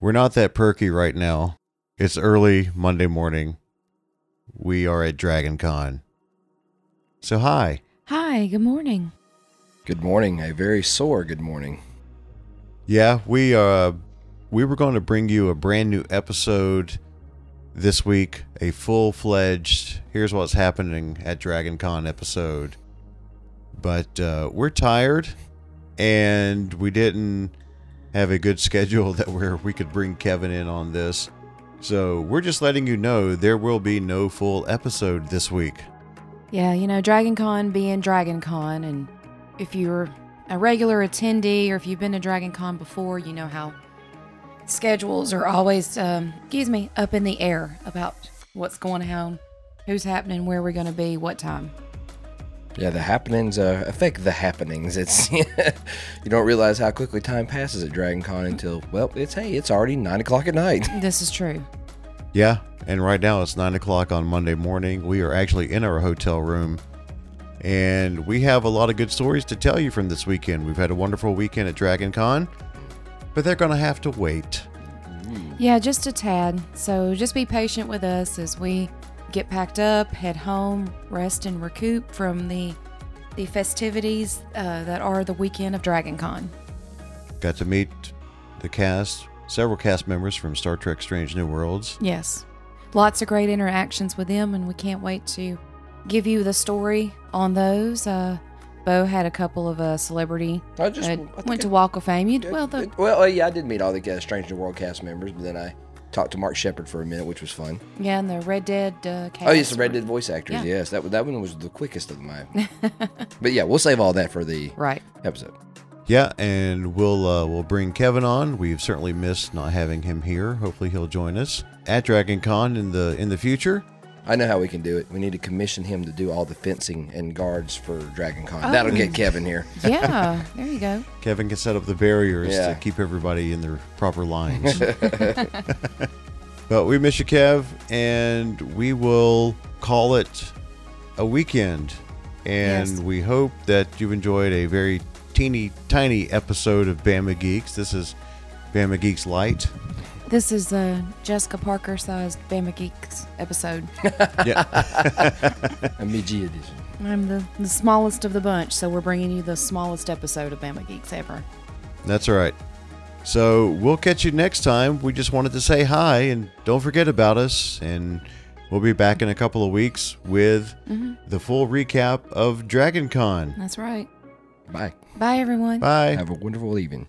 We're not that perky right now. It's early Monday morning. We are at Dragon Con. So, hi. Hi, good morning. Good morning. A very sore good morning. Yeah, we uh we were going to bring you a brand new episode this week, a full-fledged here's what's happening at Dragon Con episode. But uh we're tired and we didn't have a good schedule that where we could bring Kevin in on this. So, we're just letting you know there will be no full episode this week. Yeah, you know, Dragon Con being Dragon Con, and if you're a regular attendee or if you've been to Dragon Con before, you know how schedules are always, um, excuse me, up in the air about what's going on, who's happening, where we're going to be, what time. Yeah, the happenings uh, affect the happenings. It's you don't realize how quickly time passes at Dragon Con until well, it's hey, it's already nine o'clock at night. This is true. Yeah, and right now it's nine o'clock on Monday morning. We are actually in our hotel room, and we have a lot of good stories to tell you from this weekend. We've had a wonderful weekend at Dragon Con, but they're going to have to wait. Yeah, just a tad. So just be patient with us as we get packed up, head home, rest and recoup from the the festivities uh, that are the weekend of Dragon Con. Got to meet the cast, several cast members from Star Trek Strange New Worlds. Yes. Lots of great interactions with them, and we can't wait to give you the story on those. Uh, Bo had a couple of uh, celebrity. I just uh, I think went to I- Walk of Fame. You did- well, the, well, uh, yeah, I did meet all the uh, Strange New World cast members, but then I talked to Mark Sheppard for a minute, which was fun. yeah, and the Red Dead uh, cast. Oh, yes, the Red Dead voice actors. Yeah. Yes, that that one was the quickest of my. but yeah, we'll save all that for the Right. episode. Yeah, and we'll uh, we'll bring Kevin on. We've certainly missed not having him here. Hopefully, he'll join us at Dragon Con in the in the future. I know how we can do it. We need to commission him to do all the fencing and guards for Dragon Con. Oh. That'll get oh. Kevin here. Yeah, there you go. Kevin can set up the barriers Yeah. to keep everybody in their proper lines. but we miss you, Kev, and we will call it a weekend. And Yes. we hope that you've enjoyed a very teeny tiny episode of Bama Geeks. This is Bama Geeks Light. This is a Jessica Parker sized Bama Geeks episode. Yeah. A Miji edition. I'm the, the smallest of the bunch, so we're bringing you the smallest episode of Bama Geeks ever. That's all right. So we'll catch you next time. We just wanted to say hi and don't forget about us. And we'll be back in a couple of weeks with mm-hmm. the full recap of Dragon Con. That's right. Bye. Bye, everyone. Bye. Have a wonderful evening.